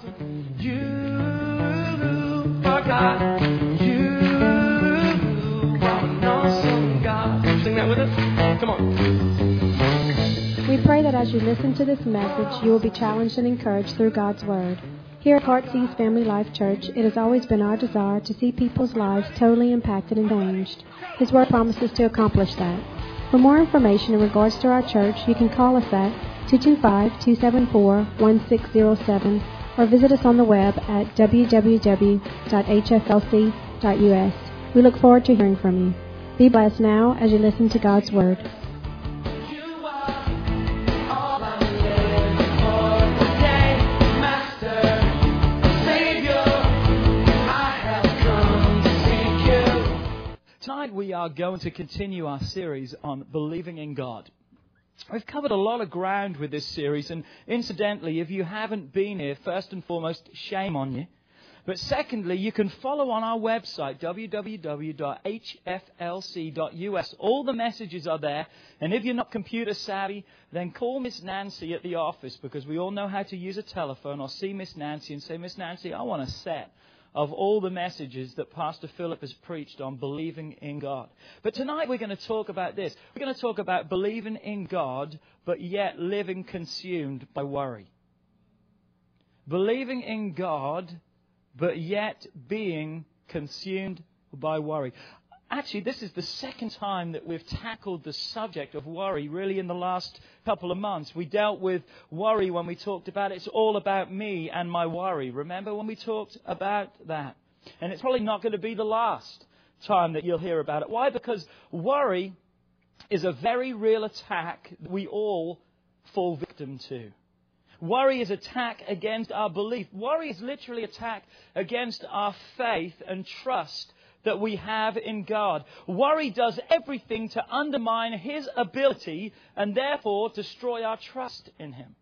pray that as you listen to this message, you will be challenged and encouraged through God's Word. Here at Heartsease Family Life Church, it has always been our desire to see people's lives totally impacted and changed. His Word promises to accomplish that. For more information in regards to our church, you can call us at 225-274-1607 or visit us on the web at www.hflc.us. We look forward to hearing from you. Be blessed now as you listen to God's Word. Tonight we are going to continue our series on believing in God. We've covered a lot of ground with this series, and incidentally, if you haven't been here, first and foremost, shame on you. But secondly, you can follow on our website, www.hflc.us. All the messages are there, and if you're not computer savvy, then call Miss Nancy at the office because we all know how to use a telephone, or see Miss Nancy and say, Miss Nancy, I want a set of all the messages that Pastor Philip has preached on believing in God. But tonight we're going to talk about this. We're going to talk about believing in God, but yet living consumed by worry. Believing in God, but yet being consumed by worry. Actually, this is the second time that we've tackled the subject of worry, really, in the last couple of months. We dealt with worry when we talked about it's all about me and my worry. Remember when we talked about that? And it's probably not going to be the last time that you'll hear about it. Why? Because worry is a very real attack that we all fall victim to. Worry is attack against our belief. Worry is literally attack against our faith and trust that we have in God. Worry does everything to undermine His ability and therefore destroy our trust in Him.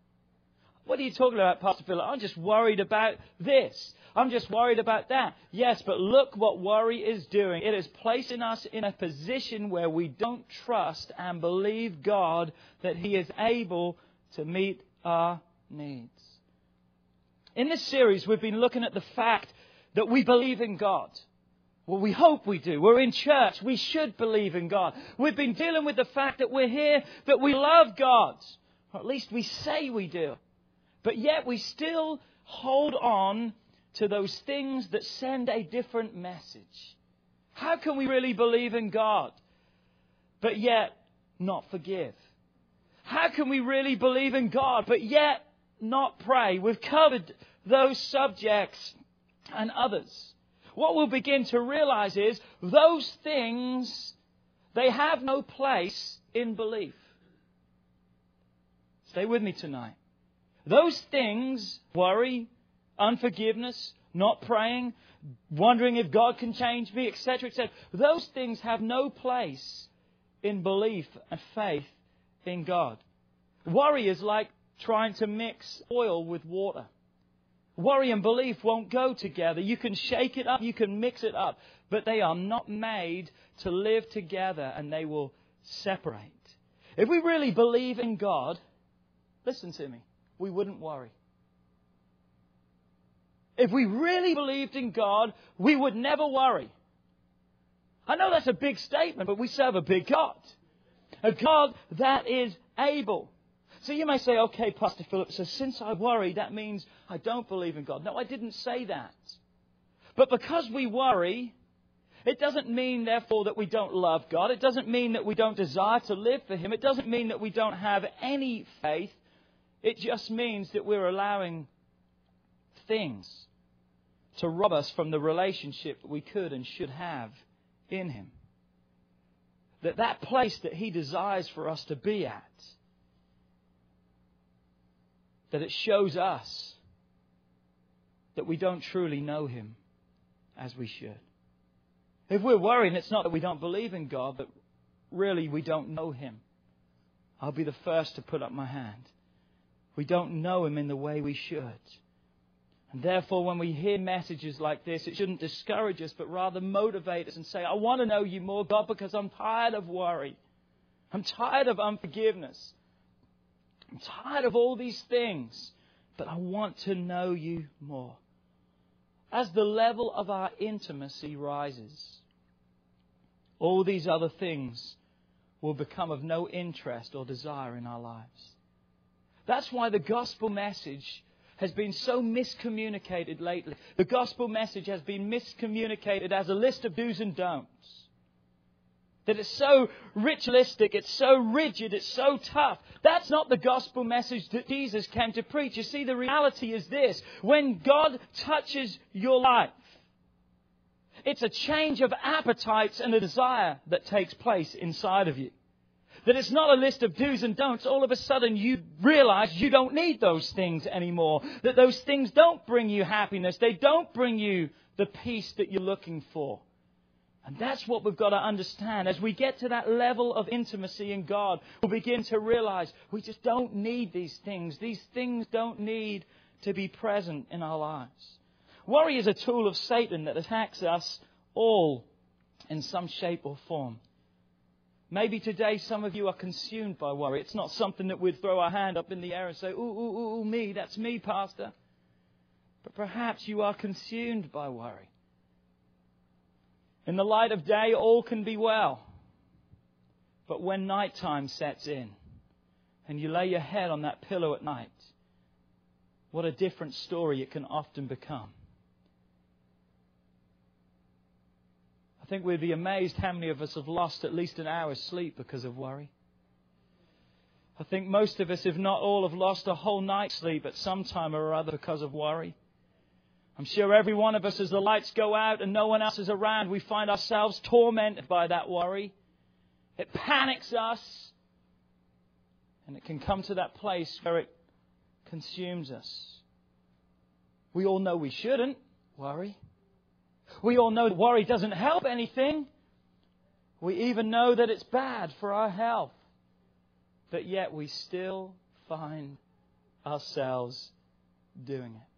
What are you talking about, Pastor Philip? I'm just worried about this. I'm just worried about that. Yes, but look what worry is doing. It is placing us in a position where we don't trust and believe God that He is able to meet our needs. In this series, we've been looking at the fact that we believe in God. Well, we hope we do. We're in church. We should believe in God. We've been dealing with the fact that we're here, that we love God. Or at least we say we do. But yet we still hold on to those things that send a different message. How can we really believe in God, but yet not forgive? How can we really believe in God, but yet not pray? We've covered those subjects and others what we'll begin to realize is those things, they have no place in belief. Stay with me tonight. Those things, worry, unforgiveness, not praying, wondering if God can change me, etc., etc., those things have no place in belief and faith in God. Worry is like trying to mix oil with water. Worry and belief won't go together. You can shake it up, you can mix it up, but they are not made to live together and they will separate. If we really believe in God, listen to me, we wouldn't worry. If we really believed in God, we would never worry. I know that's a big statement, but we serve a big God. A God that is able. So you may say, okay, Pastor Philip, so since I worry, that means I don't believe in God. No, I didn't say that. But because we worry, it doesn't mean, therefore, that we don't love God. It doesn't mean that we don't desire to live for Him. It doesn't mean that we don't have any faith. It just means that we're allowing things to rob us from the relationship we could and should have in Him. That that place that He desires for us to be at that it shows us that we don't truly know Him as we should. If we're worrying, it's not that we don't believe in God, but really we don't know Him. I'll be the first to put up my hand. We don't know Him in the way we should. And therefore, when we hear messages like this, it shouldn't discourage us, but rather motivate us and say, I want to know you more, God, because I'm tired of worry. I'm tired of unforgiveness. I'm tired of all these things but I want to know you more. As the level of our intimacy rises, all these other things will become of no interest or desire in our lives. That's why the gospel message has been so miscommunicated lately. The gospel message has been miscommunicated as a list of do's and don'ts. That it's so ritualistic, it's so rigid, it's so tough. That's not the gospel message that Jesus came to preach. You see, the reality is this when God touches your life, it's a change of appetites and a desire that takes place inside of you. That it's not a list of do's and don'ts. All of a sudden you realize you don't need those things anymore. That those things don't bring you happiness. They don't bring you the peace that you're looking for. And that's what we've got to understand. As we get to that level of intimacy in God, we'll begin to realize we just don't need these things. These things don't need to be present in our lives. Worry is a tool of Satan that attacks us all in some shape or form. Maybe today some of you are consumed by worry. It's not something that we'd throw our hand up in the air and say, ooh, ooh, ooh, ooh, me, that's me, Pastor. But perhaps you are consumed by worry. In the light of day, all can be well. But when night time sets in and you lay your head on that pillow at night, what a different story it can often become. I think we'd be amazed how many of us have lost at least an hour's sleep because of worry. I think most of us, if not all, have lost a whole night's sleep at some time or other because of worry. I'm sure every one of us, as the lights go out and no one else is around, we find ourselves tormented by that worry. It panics us. And it can come to that place where it consumes us. We all know we shouldn't worry. We all know that worry doesn't help anything. We even know that it's bad for our health. But yet we still find ourselves doing it.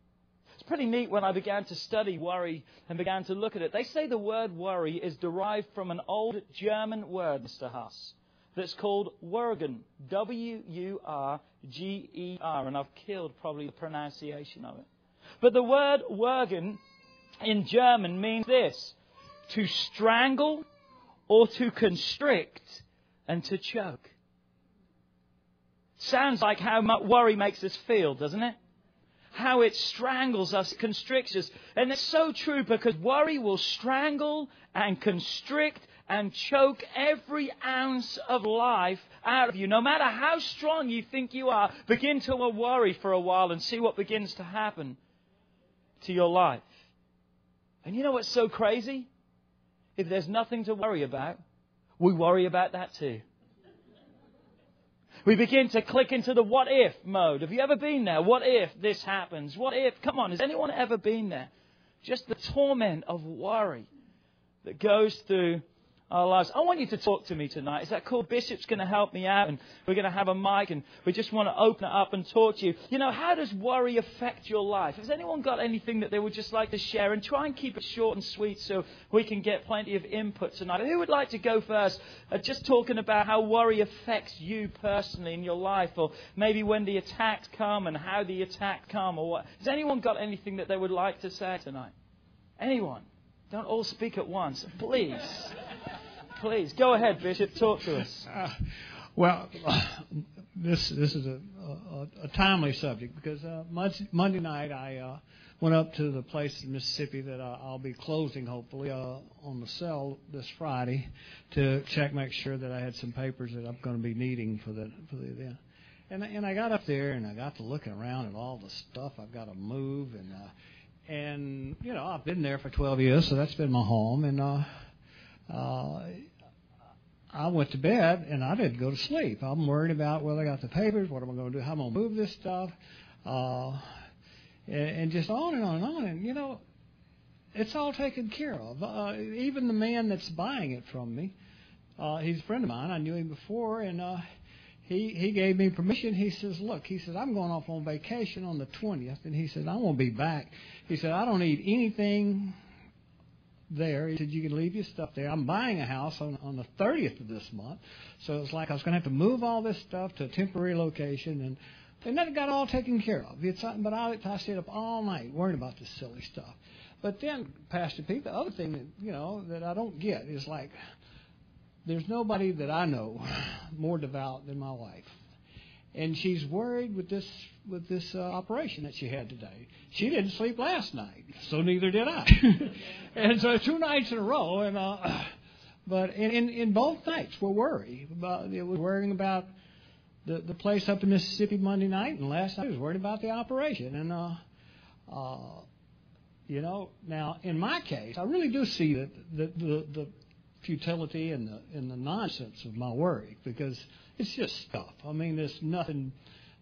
Pretty neat when I began to study worry and began to look at it. They say the word worry is derived from an old German word, Mr. Huss, that's called Wurgen. W U R G E R. And I've killed probably the pronunciation of it. But the word Wurgen in German means this to strangle or to constrict and to choke. Sounds like how worry makes us feel, doesn't it? How it strangles us, constricts us. And it's so true because worry will strangle and constrict and choke every ounce of life out of you. No matter how strong you think you are, begin to worry for a while and see what begins to happen to your life. And you know what's so crazy? If there's nothing to worry about, we worry about that too. We begin to click into the what if mode. Have you ever been there? What if this happens? What if? Come on, has anyone ever been there? Just the torment of worry that goes through our lives. I want you to talk to me tonight. Is that cool? Bishop's going to help me out, and we're going to have a mic, and we just want to open it up and talk to you. You know, how does worry affect your life? Has anyone got anything that they would just like to share? And try and keep it short and sweet so we can get plenty of input tonight. Who would like to go first? Uh, just talking about how worry affects you personally in your life, or maybe when the attacks come and how the attack come, or what? Has anyone got anything that they would like to say tonight? Anyone? Don't all speak at once, please. Please go ahead, Bishop. Talk to us. Uh, well, this this is a, a, a timely subject because uh, Monday, night I uh, went up to the place in Mississippi that I, I'll be closing hopefully uh, on the cell this Friday to check make sure that I had some papers that I'm going to be needing for the for the event. And and I got up there and I got to looking around at all the stuff I've got to move and uh, and you know I've been there for 12 years so that's been my home and uh, uh, I went to bed and I didn't go to sleep. I'm worried about whether I got the papers, what am I going to do, how am I going to move this stuff, uh, and, and just on and on and on. And you know, it's all taken care of. Uh, even the man that's buying it from me, uh, he's a friend of mine. I knew him before, and uh, he he gave me permission. He says, "Look," he says, "I'm going off on vacation on the 20th," and he said, "I won't be back." He said, "I don't need anything there. He said, you can leave your stuff there. I'm buying a house on, on the 30th of this month. So it's like I was going to have to move all this stuff to a temporary location. And and that got all taken care of. It's, but I, I stayed up all night worrying about this silly stuff. But then, Pastor Pete, the other thing that you know that I don't get is like, there's nobody that I know more devout than my wife, and she's worried with this with this uh, operation that she had today. She didn't sleep last night, so neither did I. and so two nights in a row, and uh, but in, in in both nights we're worried about it was worrying about the the place up in Mississippi Monday night, and last night I was worried about the operation, and uh, uh, you know, now in my case, I really do see that the the, the futility and the and the nonsense of my worry because it's just stuff. I mean, there's nothing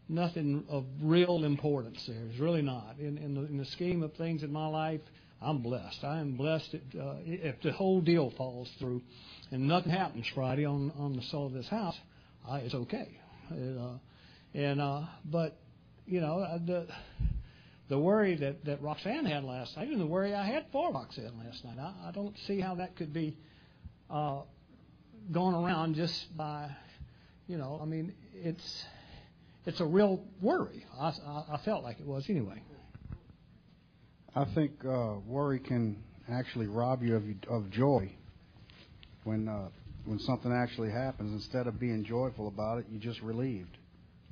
nothing of real importance there. It's really not. In in the, in the scheme of things in my life, I'm blessed. I am blessed if, uh, if the whole deal falls through, and nothing happens Friday on on the sale of this house. I, it's okay. It, uh, and uh, but you know uh, the the worry that that Roxanne had last night, and the worry I had for Roxanne last night. I, I don't see how that could be uh, going around just by, you know. I mean, it's it's a real worry. I, I, I felt like it was anyway. I think uh, worry can actually rob you of of joy when uh, when something actually happens. Instead of being joyful about it, you're just relieved,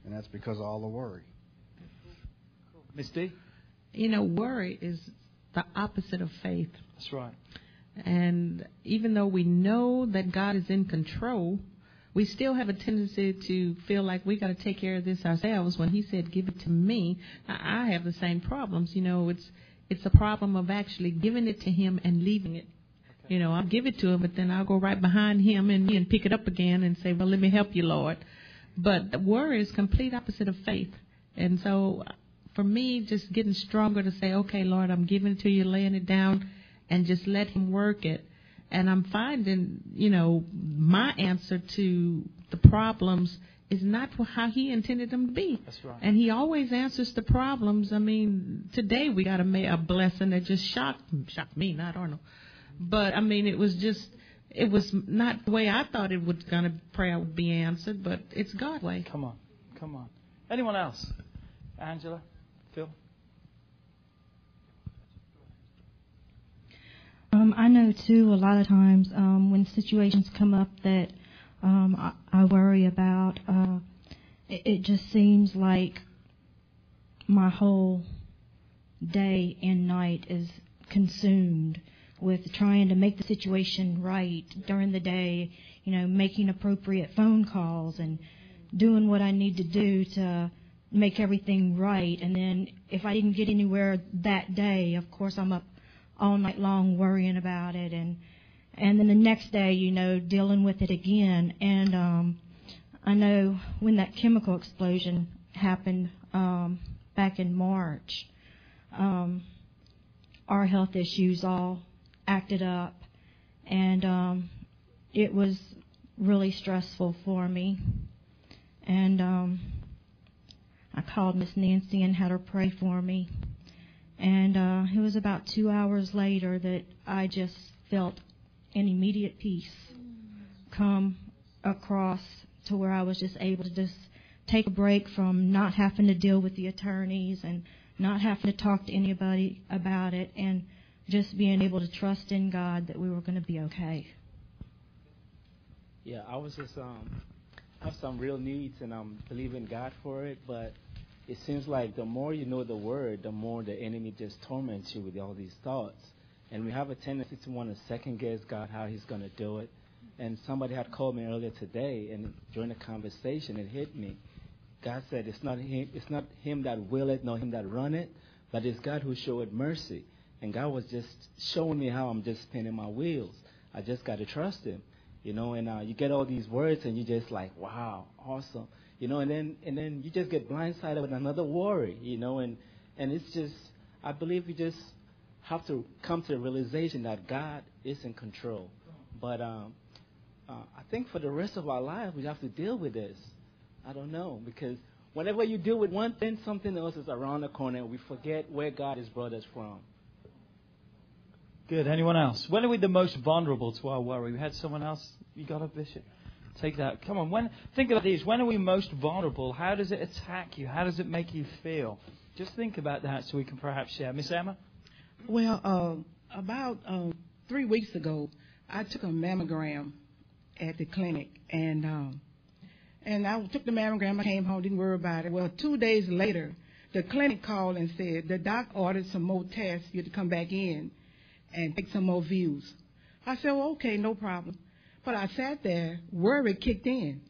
and that's because of all the worry. Miss D? You know, worry is the opposite of faith. That's right. And even though we know that God is in control, we still have a tendency to feel like we got to take care of this ourselves. When He said, "Give it to me," I have the same problems. You know, it's it's a problem of actually giving it to Him and leaving it. You know, I'll give it to Him, but then I'll go right behind Him and and pick it up again and say, "Well, let me help you, Lord." But worry is complete opposite of faith, and so for me, just getting stronger to say, "Okay, Lord, I'm giving it to you, laying it down." and just let him work it. And I'm finding, you know, my answer to the problems is not how he intended them to be. That's right. And he always answers the problems. I mean, today we got a, a blessing that just shocked shocked me, not Arnold. But I mean, it was just it was not the way I thought it was gonna prayer would be answered, but it's God's way. Come on. Come on. Anyone else? Angela? Phil? Um, I know too. A lot of times um, when situations come up that um, I, I worry about, uh, it, it just seems like my whole day and night is consumed with trying to make the situation right during the day. You know, making appropriate phone calls and doing what I need to do to make everything right. And then if I didn't get anywhere that day, of course I'm up all night long worrying about it. And and then the next day you know dealing with it again. And um I know when that chemical explosion happened um back in March um our health issues all acted up. And um it was really stressful for me. And um I called Miss Nancy and had her pray for me and uh, it was about two hours later that I just felt an immediate peace come across to where I was just able to just take a break from not having to deal with the attorneys and not having to talk to anybody about it and just being able to trust in God that we were going to be okay. Yeah, I was just um I have some real needs and I'm believing God for it, but it seems like the more you know the word, the more the enemy just torments you with all these thoughts. And we have a tendency to want to second guess God how He's going to do it. And somebody had called me earlier today, and during the conversation, it hit me. God said, "It's not him. It's not him that will it, nor him that run it, but it's God who showed mercy." And God was just showing me how I'm just spinning my wheels. I just got to trust Him, you know. And uh, you get all these words, and you're just like, "Wow, awesome." You know, and then and then you just get blindsided with another worry, you know, and and it's just I believe we just have to come to the realization that God is in control. But um, uh, I think for the rest of our life we have to deal with this. I don't know because whenever you deal with one thing, something else is around the corner. We forget where God has brought us from. Good. Anyone else? When are we the most vulnerable to our worry? We had someone else. You got a bishop. Take that. Come on. When think about these. When are we most vulnerable? How does it attack you? How does it make you feel? Just think about that so we can perhaps share. Miss Emma. Well, uh, about uh, three weeks ago, I took a mammogram at the clinic, and um, and I took the mammogram. I came home, didn't worry about it. Well, two days later, the clinic called and said the doc ordered some more tests. You had to come back in and take some more views. I said, well, okay, no problem. But I sat there, worry kicked in.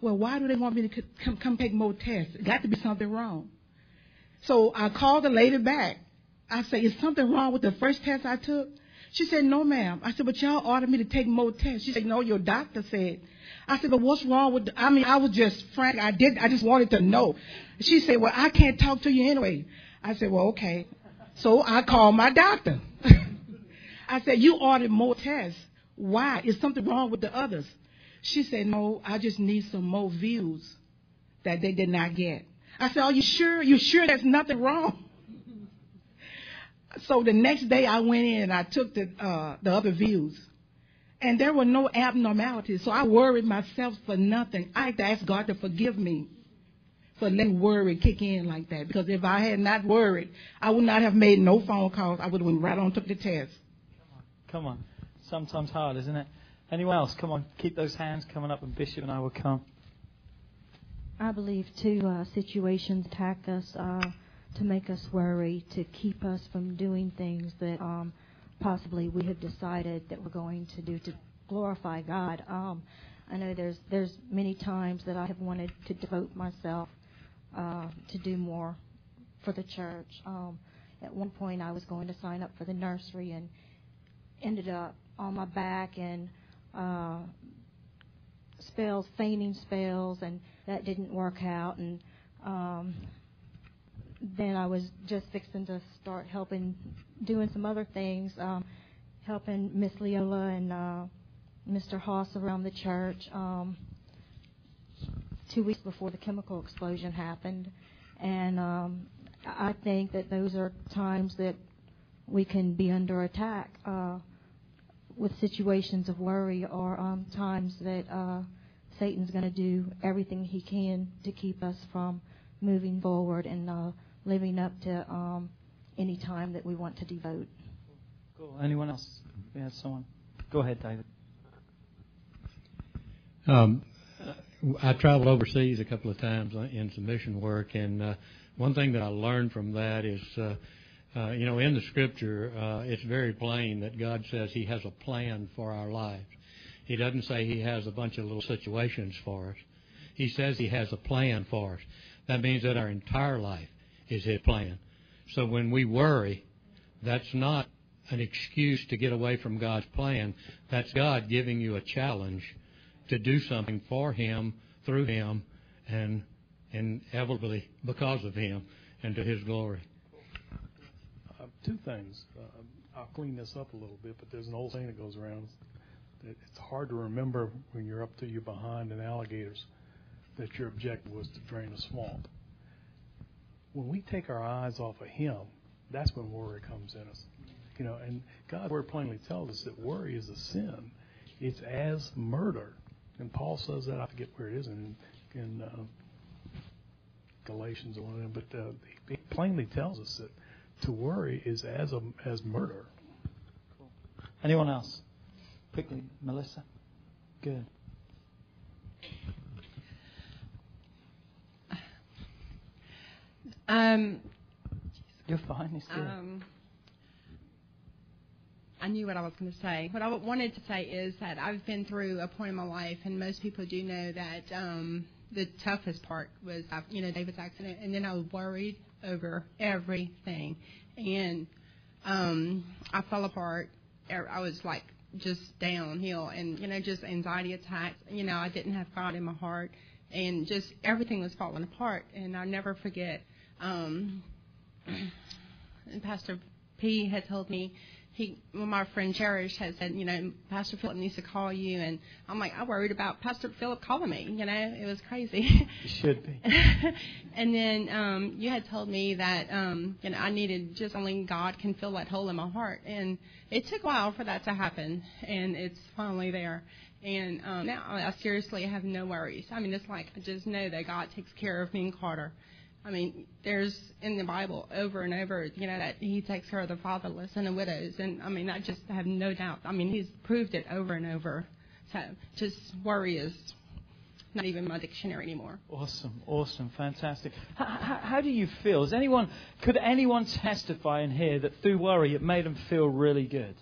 Well, why do they want me to come come take more tests? It Got to be something wrong. So I called the lady back. I said, is something wrong with the first test I took? She said, no, ma'am. I said, but y'all ordered me to take more tests. She said, no, your doctor said. I said, but what's wrong with, the, I mean, I was just frank. I did, I just wanted to know. She said, well, I can't talk to you anyway. I said, well, okay. So I called my doctor. I said, you ordered more tests. Why? Is something wrong with the others? She said, no, I just need some more views that they did not get. I said, are you sure? You sure there's nothing wrong? So the next day I went in and I took the, uh, the other views. And there were no abnormalities. So I worried myself for nothing. I had to ask God to forgive me for letting worry kick in like that. Because if I had not worried, I would not have made no phone calls. I would have went right on took the test. Come on. Sometimes hard, isn't it? Anyone else? Come on. Keep those hands coming up, and Bishop and I will come. I believe too uh, situations attack us uh, to make us worry, to keep us from doing things that um, possibly we have decided that we're going to do to glorify God. Um, I know there's there's many times that I have wanted to devote myself uh, to do more for the church. Um, at one point, I was going to sign up for the nursery and ended up on my back and uh, spells, fainting spells, and that didn't work out. And um, then I was just fixing to start helping, doing some other things, um, helping Miss Leola and uh, Mr. Haas around the church. Um, two weeks before the chemical explosion happened, and um, I think that those are times that we can be under attack uh, with situations of worry or um, times that uh, Satan's going to do everything he can to keep us from moving forward and uh, living up to um, any time that we want to devote. Cool. Anyone else? We have someone. Go ahead, David. Um, I traveled overseas a couple of times in some mission work, and uh, one thing that I learned from that is, uh, you know, in the Scripture, uh, it's very plain that God says He has a plan for our lives. He doesn't say He has a bunch of little situations for us. He says He has a plan for us. That means that our entire life is His plan. So when we worry, that's not an excuse to get away from God's plan. That's God giving you a challenge to do something for Him, through Him, and inevitably because of Him, and to His glory. Two things. Uh, I'll clean this up a little bit, but there's an old saying that goes around that it's hard to remember when you're up to your behind in alligators that your objective was to drain a swamp. When we take our eyes off of Him, that's when worry comes in us. You know, and God's word plainly tells us that worry is a sin. It's as murder. And Paul says that, I forget where it is in, in uh, Galatians or one of them, but uh, he plainly tells us that to worry is as a, as murder. Cool. Anyone else? Quickly, Melissa. Good. Um, You're fine. It's good. um, I knew what I was going to say. What I wanted to say is that I've been through a point in my life, and most people do know that um, the toughest part was, uh, you know, David's accident, and then I was worried over everything, and um, I fell apart. I was like just downhill, and you know, just anxiety attacks. You know, I didn't have God in my heart, and just everything was falling apart. And I'll never forget. Um, Pastor P had told me he, well, my friend Cherish had said, you know, Pastor Philip needs to call you, and I'm like, I worried about Pastor Philip calling me. You know, it was crazy. It should be. and then um, you had told me that, um, you know, I needed just only God can fill that hole in my heart, and it took a while for that to happen, and it's finally there. And um, now I seriously have no worries. I mean, it's like I just know that God takes care of me and Carter. I mean, there's in the Bible over and over, you know, that He takes care of the fatherless and the widows, and I mean, I just have no doubt. I mean, He's proved it over and over. So, just worry is not even my dictionary anymore. Awesome, awesome, fantastic. How, how, how do you feel? Is anyone, could anyone testify in here that through worry it made them feel really good?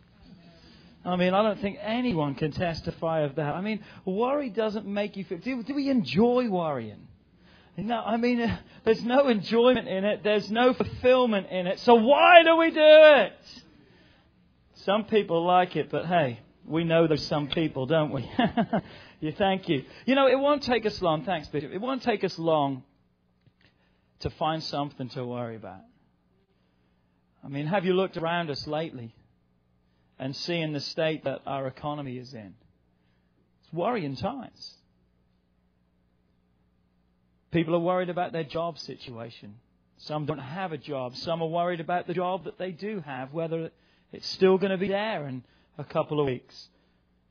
I mean, I don't think anyone can testify of that. I mean, worry doesn't make you feel. Do, do we enjoy worrying? No, I mean, uh, there's no enjoyment in it. There's no fulfillment in it. So why do we do it? Some people like it, but hey, we know there's some people, don't we? you thank you. You know, it won't take us long. Thanks, Bishop. It won't take us long to find something to worry about. I mean, have you looked around us lately and seen the state that our economy is in? It's worrying times. People are worried about their job situation. Some don't have a job. Some are worried about the job that they do have, whether it's still going to be there in a couple of weeks.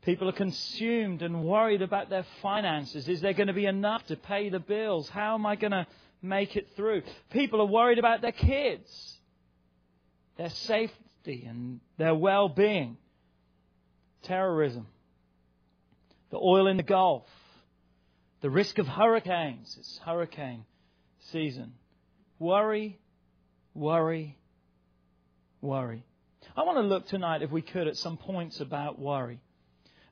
People are consumed and worried about their finances. Is there going to be enough to pay the bills? How am I going to make it through? People are worried about their kids, their safety and their well being. Terrorism, the oil in the Gulf, the risk of hurricanes. It's hurricane season. Worry, worry, worry. I want to look tonight, if we could, at some points about worry.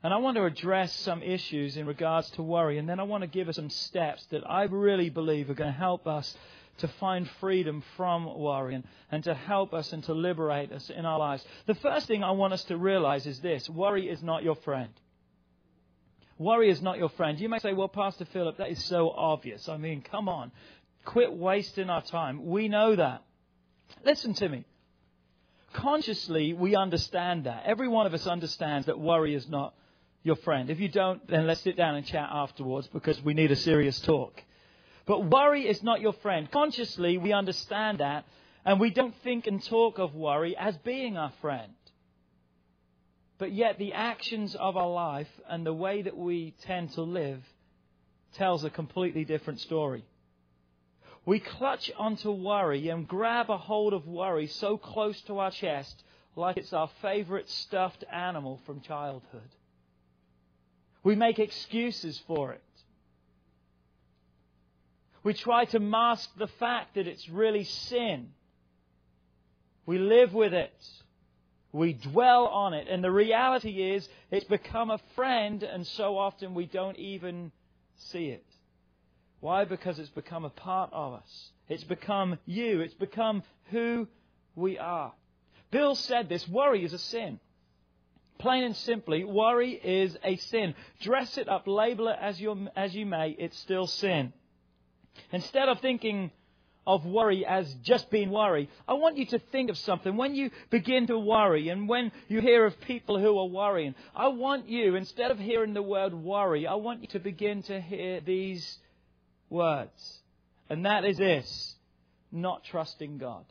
And I want to address some issues in regards to worry. And then I want to give us some steps that I really believe are going to help us to find freedom from worry and, and to help us and to liberate us in our lives. The first thing I want us to realize is this worry is not your friend. Worry is not your friend. You may say, well, Pastor Philip, that is so obvious. I mean, come on. Quit wasting our time. We know that. Listen to me. Consciously, we understand that. Every one of us understands that worry is not your friend. If you don't, then let's sit down and chat afterwards because we need a serious talk. But worry is not your friend. Consciously, we understand that, and we don't think and talk of worry as being our friend. But yet, the actions of our life and the way that we tend to live tells a completely different story. We clutch onto worry and grab a hold of worry so close to our chest like it's our favorite stuffed animal from childhood. We make excuses for it. We try to mask the fact that it's really sin. We live with it. We dwell on it. And the reality is, it's become a friend, and so often we don't even see it. Why? Because it's become a part of us. It's become you. It's become who we are. Bill said this worry is a sin. Plain and simply, worry is a sin. Dress it up, label it as, you as you may, it's still sin. Instead of thinking of worry as just being worry. I want you to think of something. When you begin to worry and when you hear of people who are worrying, I want you, instead of hearing the word worry, I want you to begin to hear these words. And that is this not trusting God.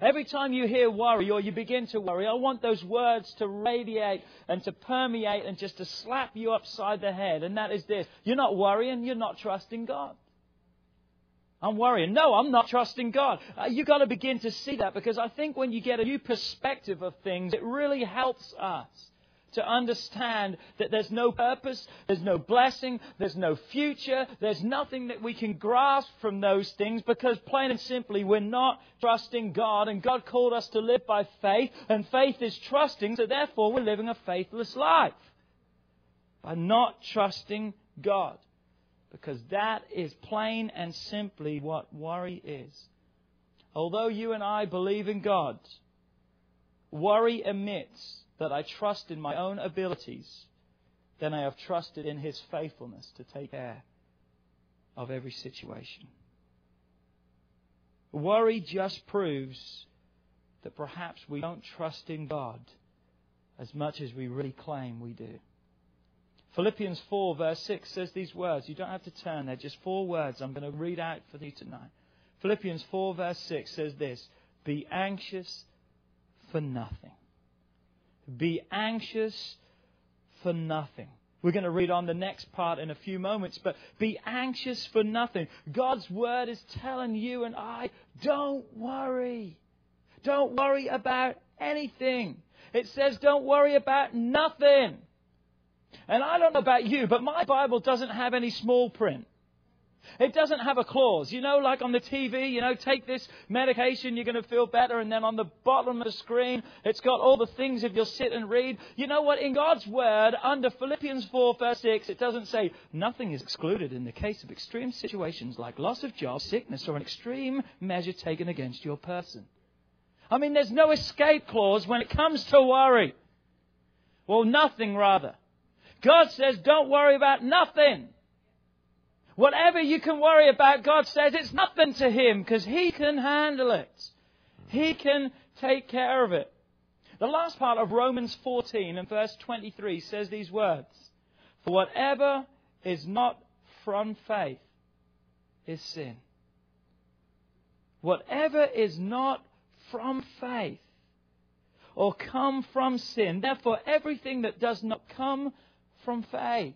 Every time you hear worry or you begin to worry, I want those words to radiate and to permeate and just to slap you upside the head. And that is this. You're not worrying, you're not trusting God. I'm worrying. No, I'm not trusting God. Uh, you've got to begin to see that because I think when you get a new perspective of things, it really helps us to understand that there's no purpose, there's no blessing, there's no future, there's nothing that we can grasp from those things because plain and simply we're not trusting God and God called us to live by faith and faith is trusting, so therefore we're living a faithless life by not trusting God. Because that is plain and simply what worry is. Although you and I believe in God, worry admits that I trust in my own abilities than I have trusted in His faithfulness to take care of every situation. Worry just proves that perhaps we don't trust in God as much as we really claim we do. Philippians 4, verse 6 says these words. You don't have to turn there, just four words I'm going to read out for you tonight. Philippians 4, verse 6 says this Be anxious for nothing. Be anxious for nothing. We're going to read on the next part in a few moments, but be anxious for nothing. God's word is telling you and I, don't worry. Don't worry about anything. It says don't worry about nothing. And I don't know about you, but my Bible doesn't have any small print. It doesn't have a clause. You know, like on the TV, you know, take this medication, you're going to feel better. And then on the bottom of the screen, it's got all the things if you'll sit and read. You know what? In God's Word, under Philippians 4, verse 6, it doesn't say nothing is excluded in the case of extreme situations like loss of job, sickness, or an extreme measure taken against your person. I mean, there's no escape clause when it comes to worry. Well, nothing rather. God says, don't worry about nothing. Whatever you can worry about, God says it's nothing to Him because He can handle it. He can take care of it. The last part of Romans 14 and verse 23 says these words For whatever is not from faith is sin. Whatever is not from faith or come from sin, therefore everything that does not come from faith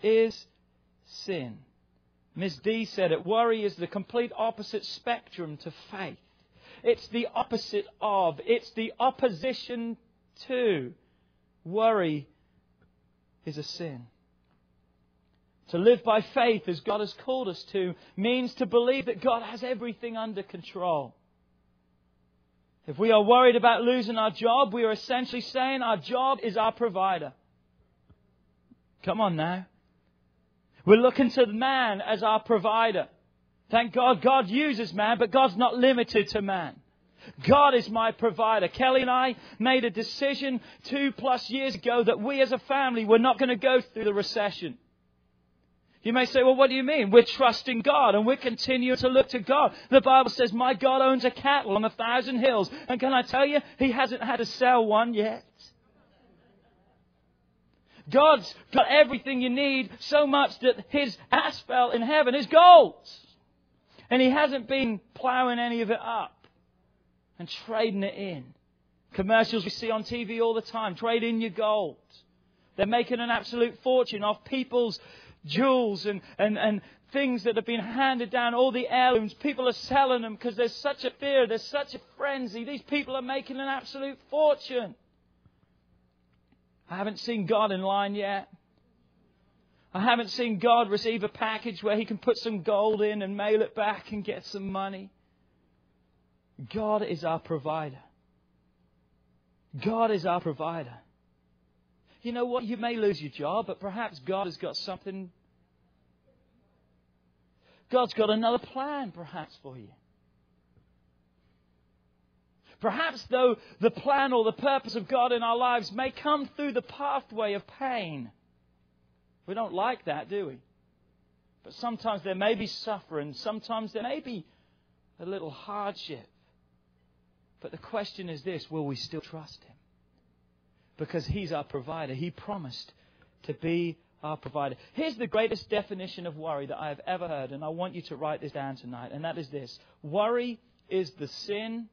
is sin. Ms. D said it worry is the complete opposite spectrum to faith. It's the opposite of, it's the opposition to. Worry is a sin. To live by faith, as God has called us to, means to believe that God has everything under control. If we are worried about losing our job, we are essentially saying our job is our provider. Come on now. We're looking to man as our provider. Thank God God uses man, but God's not limited to man. God is my provider. Kelly and I made a decision two plus years ago that we as a family were not going to go through the recession. You may say, well, what do you mean? We're trusting God and we're continuing to look to God. The Bible says, my God owns a cattle on a thousand hills. And can I tell you, He hasn't had to sell one yet. God's got everything you need so much that His asphalt in heaven is gold. And He hasn't been plowing any of it up and trading it in. Commercials we see on TV all the time. Trade in your gold. They're making an absolute fortune off people's jewels and, and, and things that have been handed down, all the heirlooms. People are selling them because there's such a fear, there's such a frenzy. These people are making an absolute fortune. I haven't seen God in line yet. I haven't seen God receive a package where He can put some gold in and mail it back and get some money. God is our provider. God is our provider. You know what? You may lose your job, but perhaps God has got something. God's got another plan, perhaps, for you. Perhaps, though, the plan or the purpose of God in our lives may come through the pathway of pain. We don't like that, do we? But sometimes there may be suffering, sometimes there may be a little hardship. But the question is this will we still trust Him? Because He's our provider. He promised to be our provider. Here's the greatest definition of worry that I have ever heard, and I want you to write this down tonight, and that is this Worry is the sin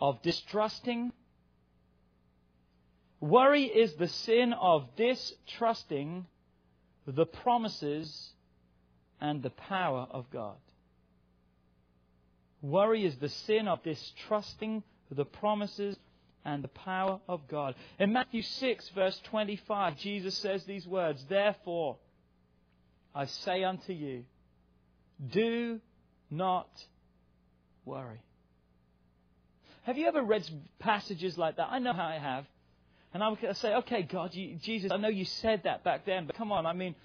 of distrusting. Worry is the sin of distrusting the promises and the power of God. Worry is the sin of distrusting the promises and the power of God. In Matthew 6, verse 25, Jesus says these words Therefore, I say unto you, do not worry. Have you ever read passages like that? I know how I have. And I would say, okay, God, you, Jesus, I know you said that back then, but come on, I mean,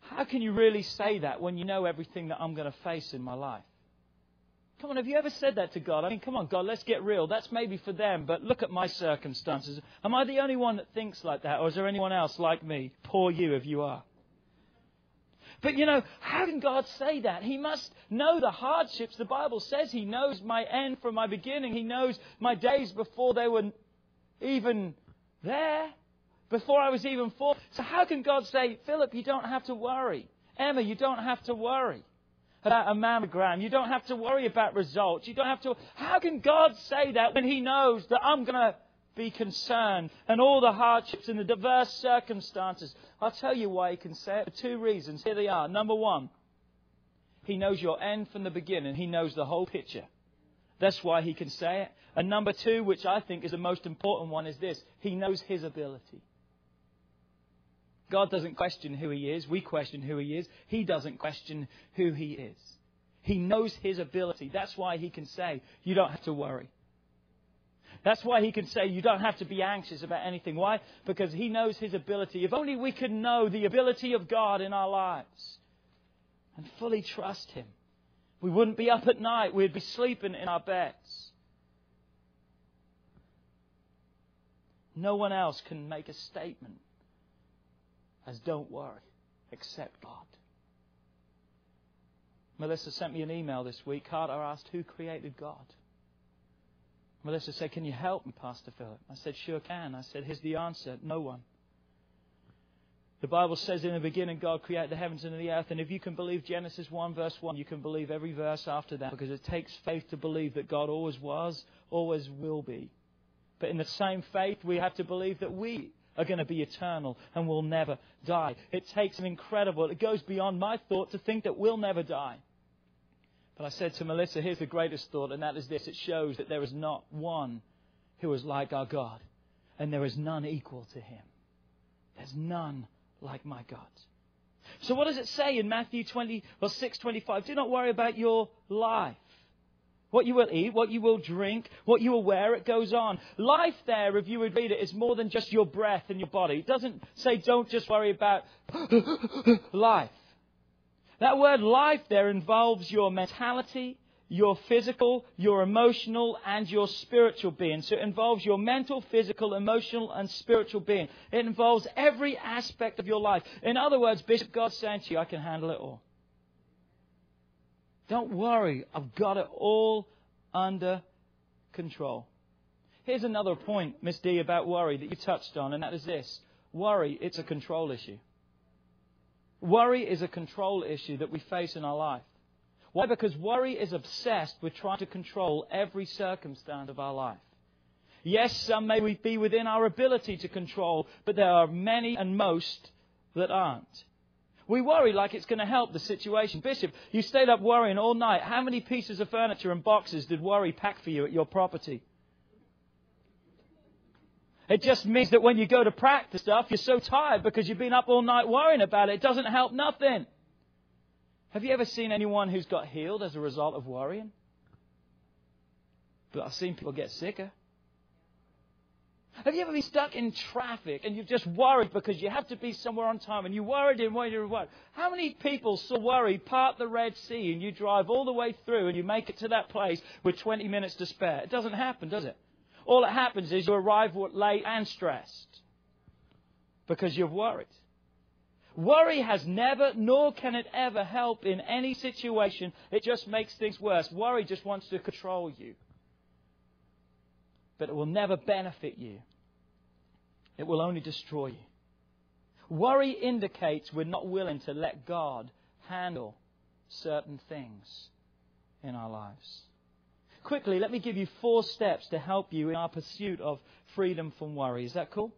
how can you really say that when you know everything that I'm going to face in my life? Come on, have you ever said that to God? I mean, come on, God, let's get real. That's maybe for them, but look at my circumstances. Am I the only one that thinks like that, or is there anyone else like me? Poor you if you are. But you know, how can God say that? He must know the hardships. The Bible says He knows my end from my beginning. He knows my days before they were even there, before I was even formed. So how can God say, Philip, you don't have to worry? Emma, you don't have to worry about a mammogram. You don't have to worry about results. You don't have to. How can God say that when He knows that I'm going to be concerned and all the hardships and the diverse circumstances. I'll tell you why he can say it for two reasons. Here they are. Number one, he knows your end from the beginning. He knows the whole picture. That's why he can say it. And number two, which I think is the most important one, is this. He knows his ability. God doesn't question who he is. We question who he is. He doesn't question who he is. He knows his ability. That's why he can say, you don't have to worry. That's why he can say you don't have to be anxious about anything. Why? Because he knows his ability. If only we could know the ability of God in our lives and fully trust him, we wouldn't be up at night. We'd be sleeping in our beds. No one else can make a statement as don't worry except God. Melissa sent me an email this week. Carter asked, Who created God? Melissa said, Can you help me, Pastor Philip? I said, Sure can. I said, Here's the answer no one. The Bible says in the beginning, God created the heavens and the earth. And if you can believe Genesis 1, verse 1, you can believe every verse after that because it takes faith to believe that God always was, always will be. But in the same faith, we have to believe that we are going to be eternal and will never die. It takes an incredible, it goes beyond my thought to think that we'll never die. But I said to Melissa, here's the greatest thought, and that is this it shows that there is not one who is like our God, and there is none equal to him. There's none like my God. So what does it say in Matthew 20 or 6:25? Do not worry about your life. What you will eat, what you will drink, what you will wear, it goes on. Life there, if you would read it, is more than just your breath and your body. It doesn't say don't just worry about life. That word life there involves your mentality, your physical, your emotional, and your spiritual being. So it involves your mental, physical, emotional, and spiritual being. It involves every aspect of your life. In other words, Bishop, God's saying to you, I can handle it all. Don't worry, I've got it all under control. Here's another point, Miss D, about worry that you touched on, and that is this. Worry, it's a control issue. Worry is a control issue that we face in our life. Why? Because worry is obsessed with trying to control every circumstance of our life. Yes, some may be within our ability to control, but there are many and most that aren't. We worry like it's going to help the situation. Bishop, you stayed up worrying all night. How many pieces of furniture and boxes did worry pack for you at your property? It just means that when you go to practice stuff, you're so tired because you've been up all night worrying about it. It doesn't help nothing. Have you ever seen anyone who's got healed as a result of worrying? But I've seen people get sicker. Have you ever been stuck in traffic and you've just worried because you have to be somewhere on time and you worried and worried and worried? How many people so worry part the Red Sea and you drive all the way through and you make it to that place with 20 minutes to spare? It doesn't happen, does it? All that happens is you arrive late and stressed because you've worried. Worry has never, nor can it ever help in any situation. It just makes things worse. Worry just wants to control you. But it will never benefit you. It will only destroy you. Worry indicates we're not willing to let God handle certain things in our lives. Quickly, let me give you four steps to help you in our pursuit of freedom from worry. Is that cool?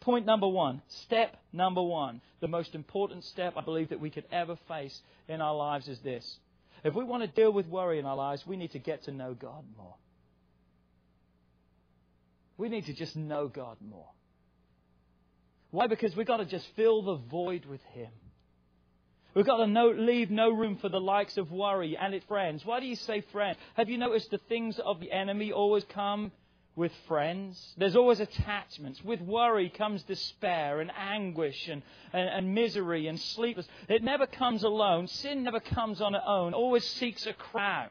Point number one, step number one, the most important step I believe that we could ever face in our lives is this. If we want to deal with worry in our lives, we need to get to know God more. We need to just know God more. Why? Because we've got to just fill the void with Him. We've got to no, leave no room for the likes of worry and its friends. Why do you say friends? Have you noticed the things of the enemy always come with friends? There's always attachments. With worry comes despair and anguish and, and, and misery and sleepless. It never comes alone. Sin never comes on its own. It Always seeks a crowd.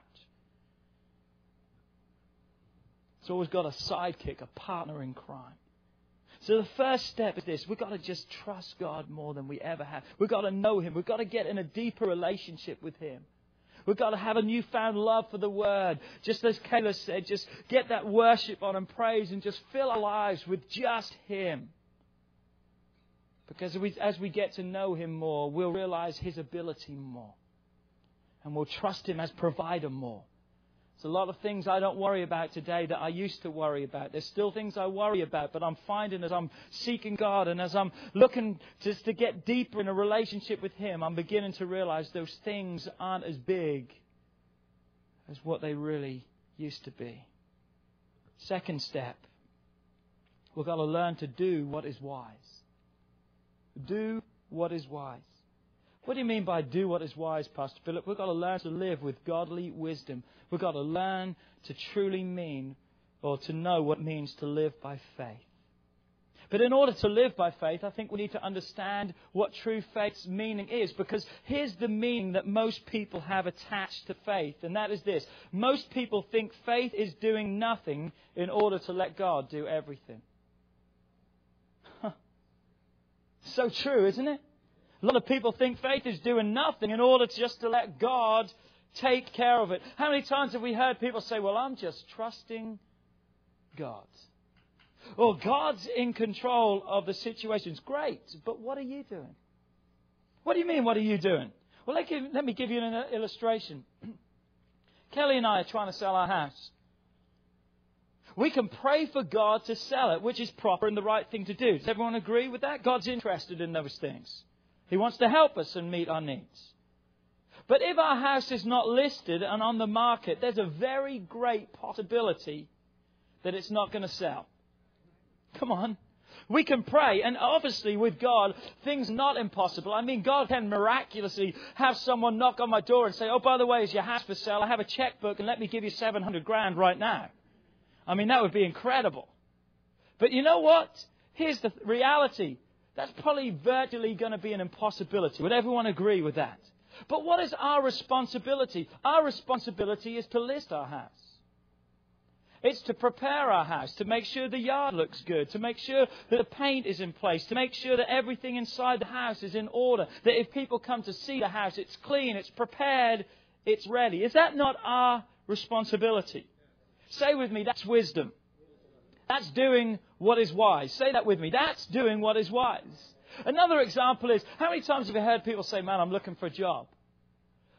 It's always got a sidekick, a partner in crime. So the first step is this. We've got to just trust God more than we ever have. We've got to know Him. We've got to get in a deeper relationship with Him. We've got to have a newfound love for the Word. Just as Kayla said, just get that worship on and praise and just fill our lives with just Him. Because as we get to know Him more, we'll realize His ability more. And we'll trust Him as provider more. There's a lot of things I don't worry about today that I used to worry about. There's still things I worry about, but I'm finding as I'm seeking God and as I'm looking just to get deeper in a relationship with Him, I'm beginning to realize those things aren't as big as what they really used to be. Second step, we've got to learn to do what is wise. Do what is wise. What do you mean by do what is wise, Pastor Philip? We've got to learn to live with godly wisdom. We've got to learn to truly mean or to know what it means to live by faith. But in order to live by faith, I think we need to understand what true faith's meaning is, because here's the meaning that most people have attached to faith, and that is this. Most people think faith is doing nothing in order to let God do everything. so true, isn't it? A lot of people think faith is doing nothing in order just to let God take care of it. How many times have we heard people say, Well, I'm just trusting God? Or God's in control of the situations. Great, but what are you doing? What do you mean, what are you doing? Well, let, give, let me give you an uh, illustration. Kelly and I are trying to sell our house. We can pray for God to sell it, which is proper and the right thing to do. Does everyone agree with that? God's interested in those things. He wants to help us and meet our needs. But if our house is not listed and on the market, there's a very great possibility that it's not going to sell. Come on. We can pray, and obviously with God, things not impossible. I mean, God can miraculously have someone knock on my door and say, "Oh, by the way, is your house for sale? I have a checkbook, and let me give you 700 grand right now." I mean, that would be incredible. But you know what? Here's the reality. That's probably virtually going to be an impossibility. Would everyone agree with that? But what is our responsibility? Our responsibility is to list our house. It's to prepare our house, to make sure the yard looks good, to make sure that the paint is in place, to make sure that everything inside the house is in order, that if people come to see the house, it's clean, it's prepared, it's ready. Is that not our responsibility? Say with me, that's wisdom. That's doing what is wise. Say that with me. That's doing what is wise. Another example is how many times have you heard people say, Man, I'm looking for a job?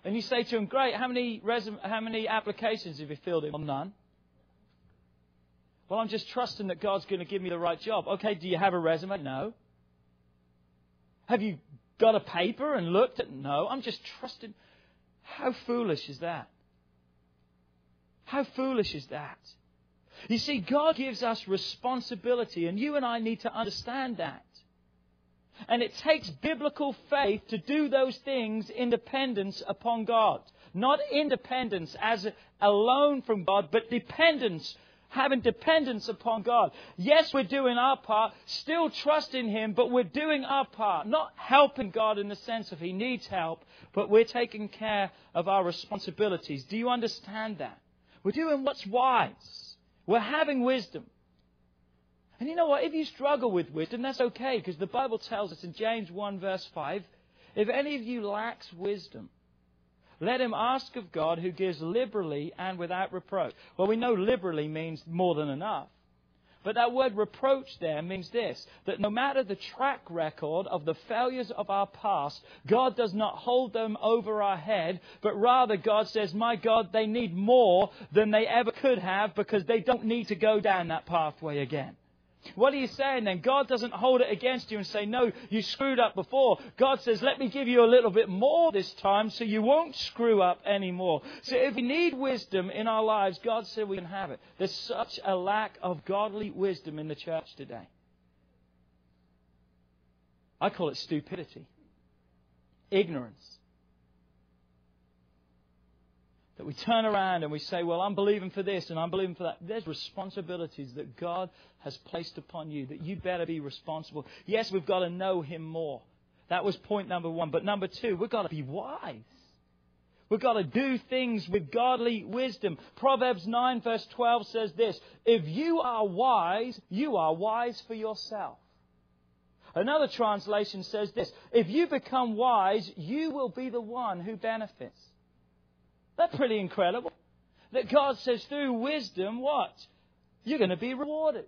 And you say to them, Great, how many, resume, how many applications have you filled in? Well, none. Well, I'm just trusting that God's going to give me the right job. Okay, do you have a resume? No. Have you got a paper and looked at? No. I'm just trusting. How foolish is that? How foolish is that? You see, God gives us responsibility, and you and I need to understand that. And it takes biblical faith to do those things in dependence upon God. Not independence as alone from God, but dependence having dependence upon God. Yes, we're doing our part, still trusting Him, but we're doing our part. Not helping God in the sense of He needs help, but we're taking care of our responsibilities. Do you understand that? We're doing what's wise. We're having wisdom. And you know what? If you struggle with wisdom, that's okay, because the Bible tells us in James 1 verse 5, if any of you lacks wisdom, let him ask of God who gives liberally and without reproach. Well, we know liberally means more than enough. But that word reproach there means this that no matter the track record of the failures of our past, God does not hold them over our head, but rather God says, My God, they need more than they ever could have because they don't need to go down that pathway again. What are you saying then? God doesn't hold it against you and say, no, you screwed up before. God says, let me give you a little bit more this time so you won't screw up anymore. So if we need wisdom in our lives, God said we can have it. There's such a lack of godly wisdom in the church today. I call it stupidity, ignorance. That we turn around and we say, Well, I'm believing for this and I'm believing for that. There's responsibilities that God has placed upon you that you better be responsible. Yes, we've got to know Him more. That was point number one. But number two, we've got to be wise. We've got to do things with godly wisdom. Proverbs 9, verse 12 says this If you are wise, you are wise for yourself. Another translation says this If you become wise, you will be the one who benefits. That's pretty incredible. That God says through wisdom, what? You're going to be rewarded.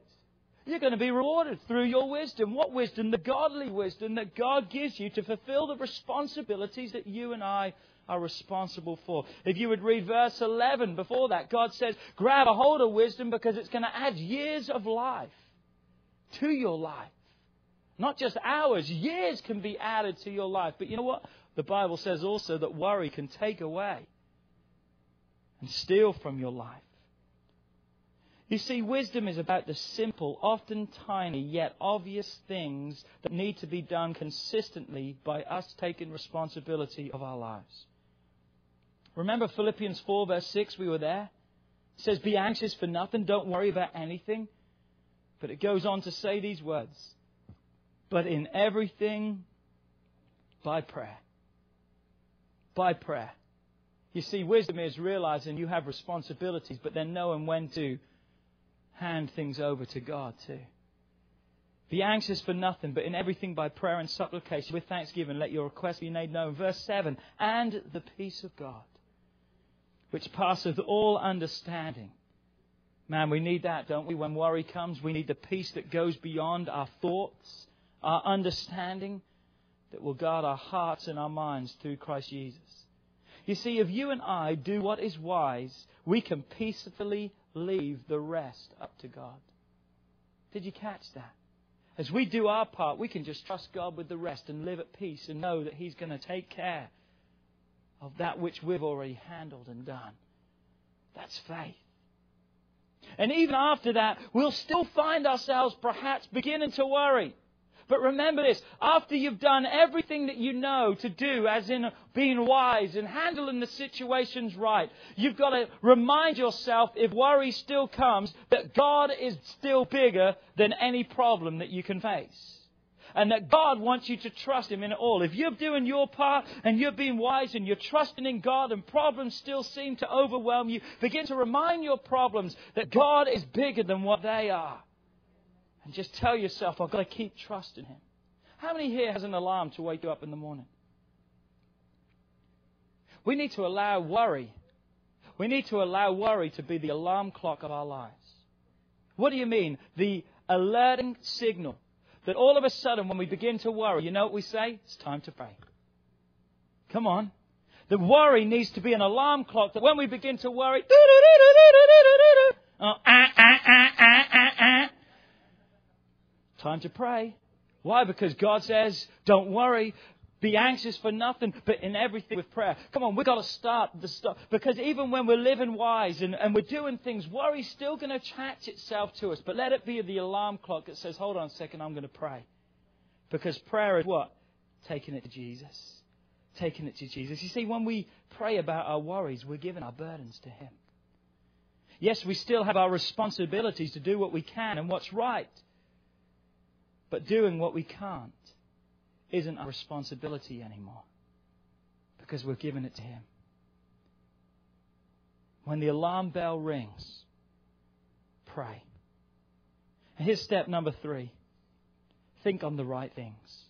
You're going to be rewarded through your wisdom. What wisdom? The godly wisdom that God gives you to fulfill the responsibilities that you and I are responsible for. If you would read verse 11 before that, God says, grab a hold of wisdom because it's going to add years of life to your life. Not just hours, years can be added to your life. But you know what? The Bible says also that worry can take away and steal from your life. You see, wisdom is about the simple, often tiny, yet obvious things that need to be done consistently by us taking responsibility of our lives. Remember Philippians 4, verse 6? We were there. It says, Be anxious for nothing, don't worry about anything. But it goes on to say these words But in everything, by prayer. By prayer. You see, wisdom is realizing you have responsibilities, but then knowing when to hand things over to God too. Be anxious for nothing, but in everything by prayer and supplication with thanksgiving let your requests be made known. Verse 7 And the peace of God, which passeth all understanding. Man, we need that, don't we? When worry comes, we need the peace that goes beyond our thoughts, our understanding, that will guard our hearts and our minds through Christ Jesus. You see, if you and I do what is wise, we can peacefully leave the rest up to God. Did you catch that? As we do our part, we can just trust God with the rest and live at peace and know that He's going to take care of that which we've already handled and done. That's faith. And even after that, we'll still find ourselves perhaps beginning to worry. But remember this, after you've done everything that you know to do, as in being wise and handling the situations right, you've got to remind yourself, if worry still comes, that God is still bigger than any problem that you can face. And that God wants you to trust Him in it all. If you're doing your part and you're being wise and you're trusting in God and problems still seem to overwhelm you, begin to remind your problems that God is bigger than what they are. And just tell yourself, I've got to keep trusting Him. How many here has an alarm to wake you up in the morning? We need to allow worry. We need to allow worry to be the alarm clock of our lives. What do you mean? The alerting signal that all of a sudden when we begin to worry, you know what we say? It's time to pray. Come on. The worry needs to be an alarm clock that when we begin to worry, oh, ah, ah, ah, Time to pray. Why? Because God says, don't worry, be anxious for nothing, but in everything with prayer. Come on, we've got to start the stuff. Because even when we're living wise and, and we're doing things, worry's still going to attach itself to us. But let it be the alarm clock that says, hold on a second, I'm going to pray. Because prayer is what? Taking it to Jesus. Taking it to Jesus. You see, when we pray about our worries, we're giving our burdens to Him. Yes, we still have our responsibilities to do what we can and what's right. But doing what we can't isn't our responsibility anymore because we've given it to Him. When the alarm bell rings, pray. And here's step number three think on the right things.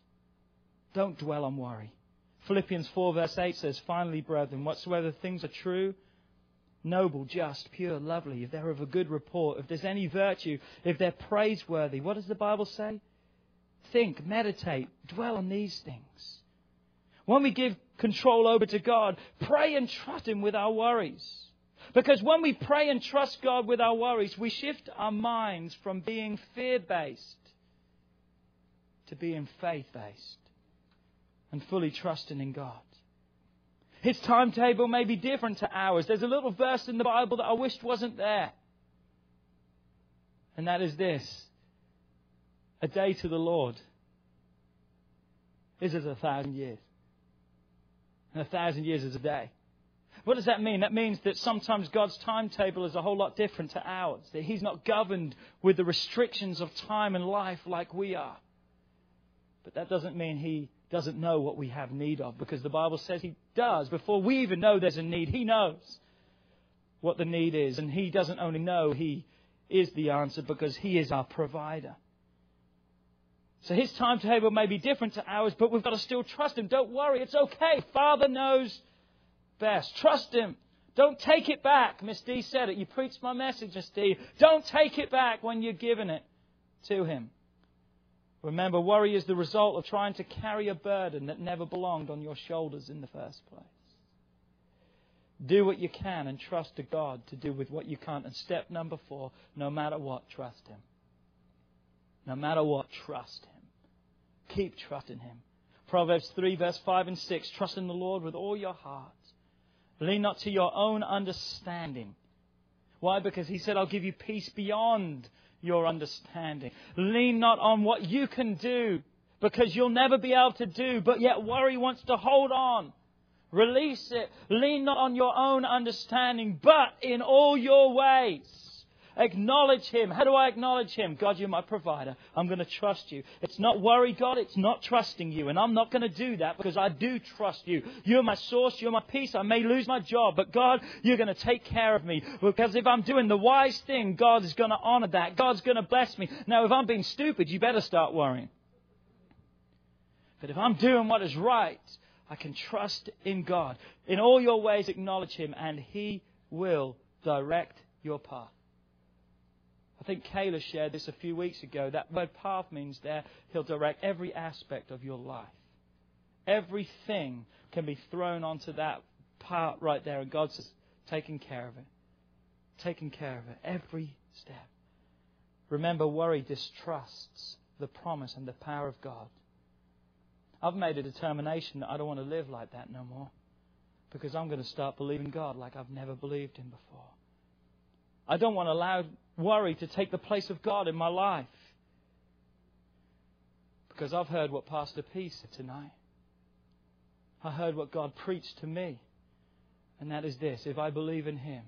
Don't dwell on worry. Philippians 4, verse 8 says, Finally, brethren, whatsoever things are true, noble, just, pure, lovely, if they're of a good report, if there's any virtue, if they're praiseworthy, what does the Bible say? Think, meditate, dwell on these things. When we give control over to God, pray and trust Him with our worries. Because when we pray and trust God with our worries, we shift our minds from being fear based to being faith based and fully trusting in God. His timetable may be different to ours. There's a little verse in the Bible that I wished wasn't there. And that is this a day to the Lord is as a thousand years. And a thousand years is a day. What does that mean? That means that sometimes God's timetable is a whole lot different to ours. That He's not governed with the restrictions of time and life like we are. But that doesn't mean He doesn't know what we have need of, because the Bible says He does. Before we even know there's a need, He knows what the need is. And He doesn't only know, He is the answer because He is our provider. So his timetable may be different to ours, but we've got to still trust him. Don't worry, it's okay. Father knows best. Trust him. Don't take it back. Miss D said it. You preached my message, Miss D. Don't take it back when you're giving it to him. Remember, worry is the result of trying to carry a burden that never belonged on your shoulders in the first place. Do what you can and trust to God to do with what you can't. And step number four, no matter what, trust Him. No matter what, trust Him. Keep trusting Him. Proverbs 3, verse 5 and 6 Trust in the Lord with all your heart. Lean not to your own understanding. Why? Because He said, I'll give you peace beyond your understanding. Lean not on what you can do, because you'll never be able to do, but yet worry wants to hold on. Release it. Lean not on your own understanding, but in all your ways. Acknowledge Him. How do I acknowledge Him? God, you're my provider. I'm going to trust you. It's not worry, God. It's not trusting you. And I'm not going to do that because I do trust you. You're my source. You're my peace. I may lose my job, but God, you're going to take care of me. Because if I'm doing the wise thing, God is going to honor that. God's going to bless me. Now, if I'm being stupid, you better start worrying. But if I'm doing what is right, I can trust in God. In all your ways, acknowledge Him, and He will direct your path. I think Kayla shared this a few weeks ago. That word path means there, He'll direct every aspect of your life. Everything can be thrown onto that part right there, and God's taking care of it. Taking care of it. Every step. Remember, worry distrusts the promise and the power of God. I've made a determination that I don't want to live like that no more. Because I'm going to start believing God like I've never believed Him before. I don't want to allow worry to take the place of God in my life. Because I've heard what Pastor P said tonight. I heard what God preached to me. And that is this if I believe in Him,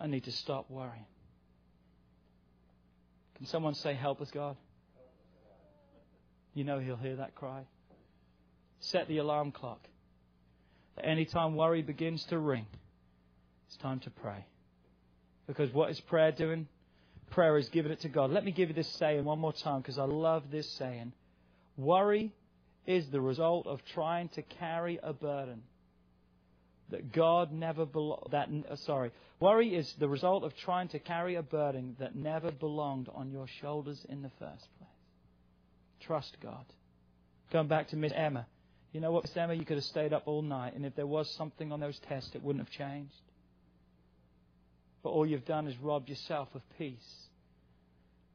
I need to stop worrying. Can someone say, Help us, God? You know He'll hear that cry. Set the alarm clock. Anytime worry begins to ring, it's time to pray. Because what is prayer doing? Prayer is giving it to God. Let me give you this saying one more time because I love this saying. Worry is the result of trying to carry a burden that God never belo- that uh, sorry worry is the result of trying to carry a burden that never belonged on your shoulders in the first place. Trust God. Going back to Miss Emma. You know what, Miss Emma? You could have stayed up all night, and if there was something on those tests, it wouldn't have changed. But all you've done is robbed yourself of peace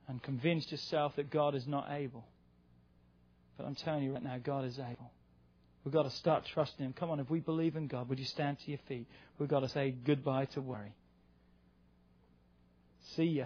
and convinced yourself that God is not able. But I'm telling you right now, God is able. We've got to start trusting Him. Come on, if we believe in God, would you stand to your feet? We've got to say goodbye to worry. See ya.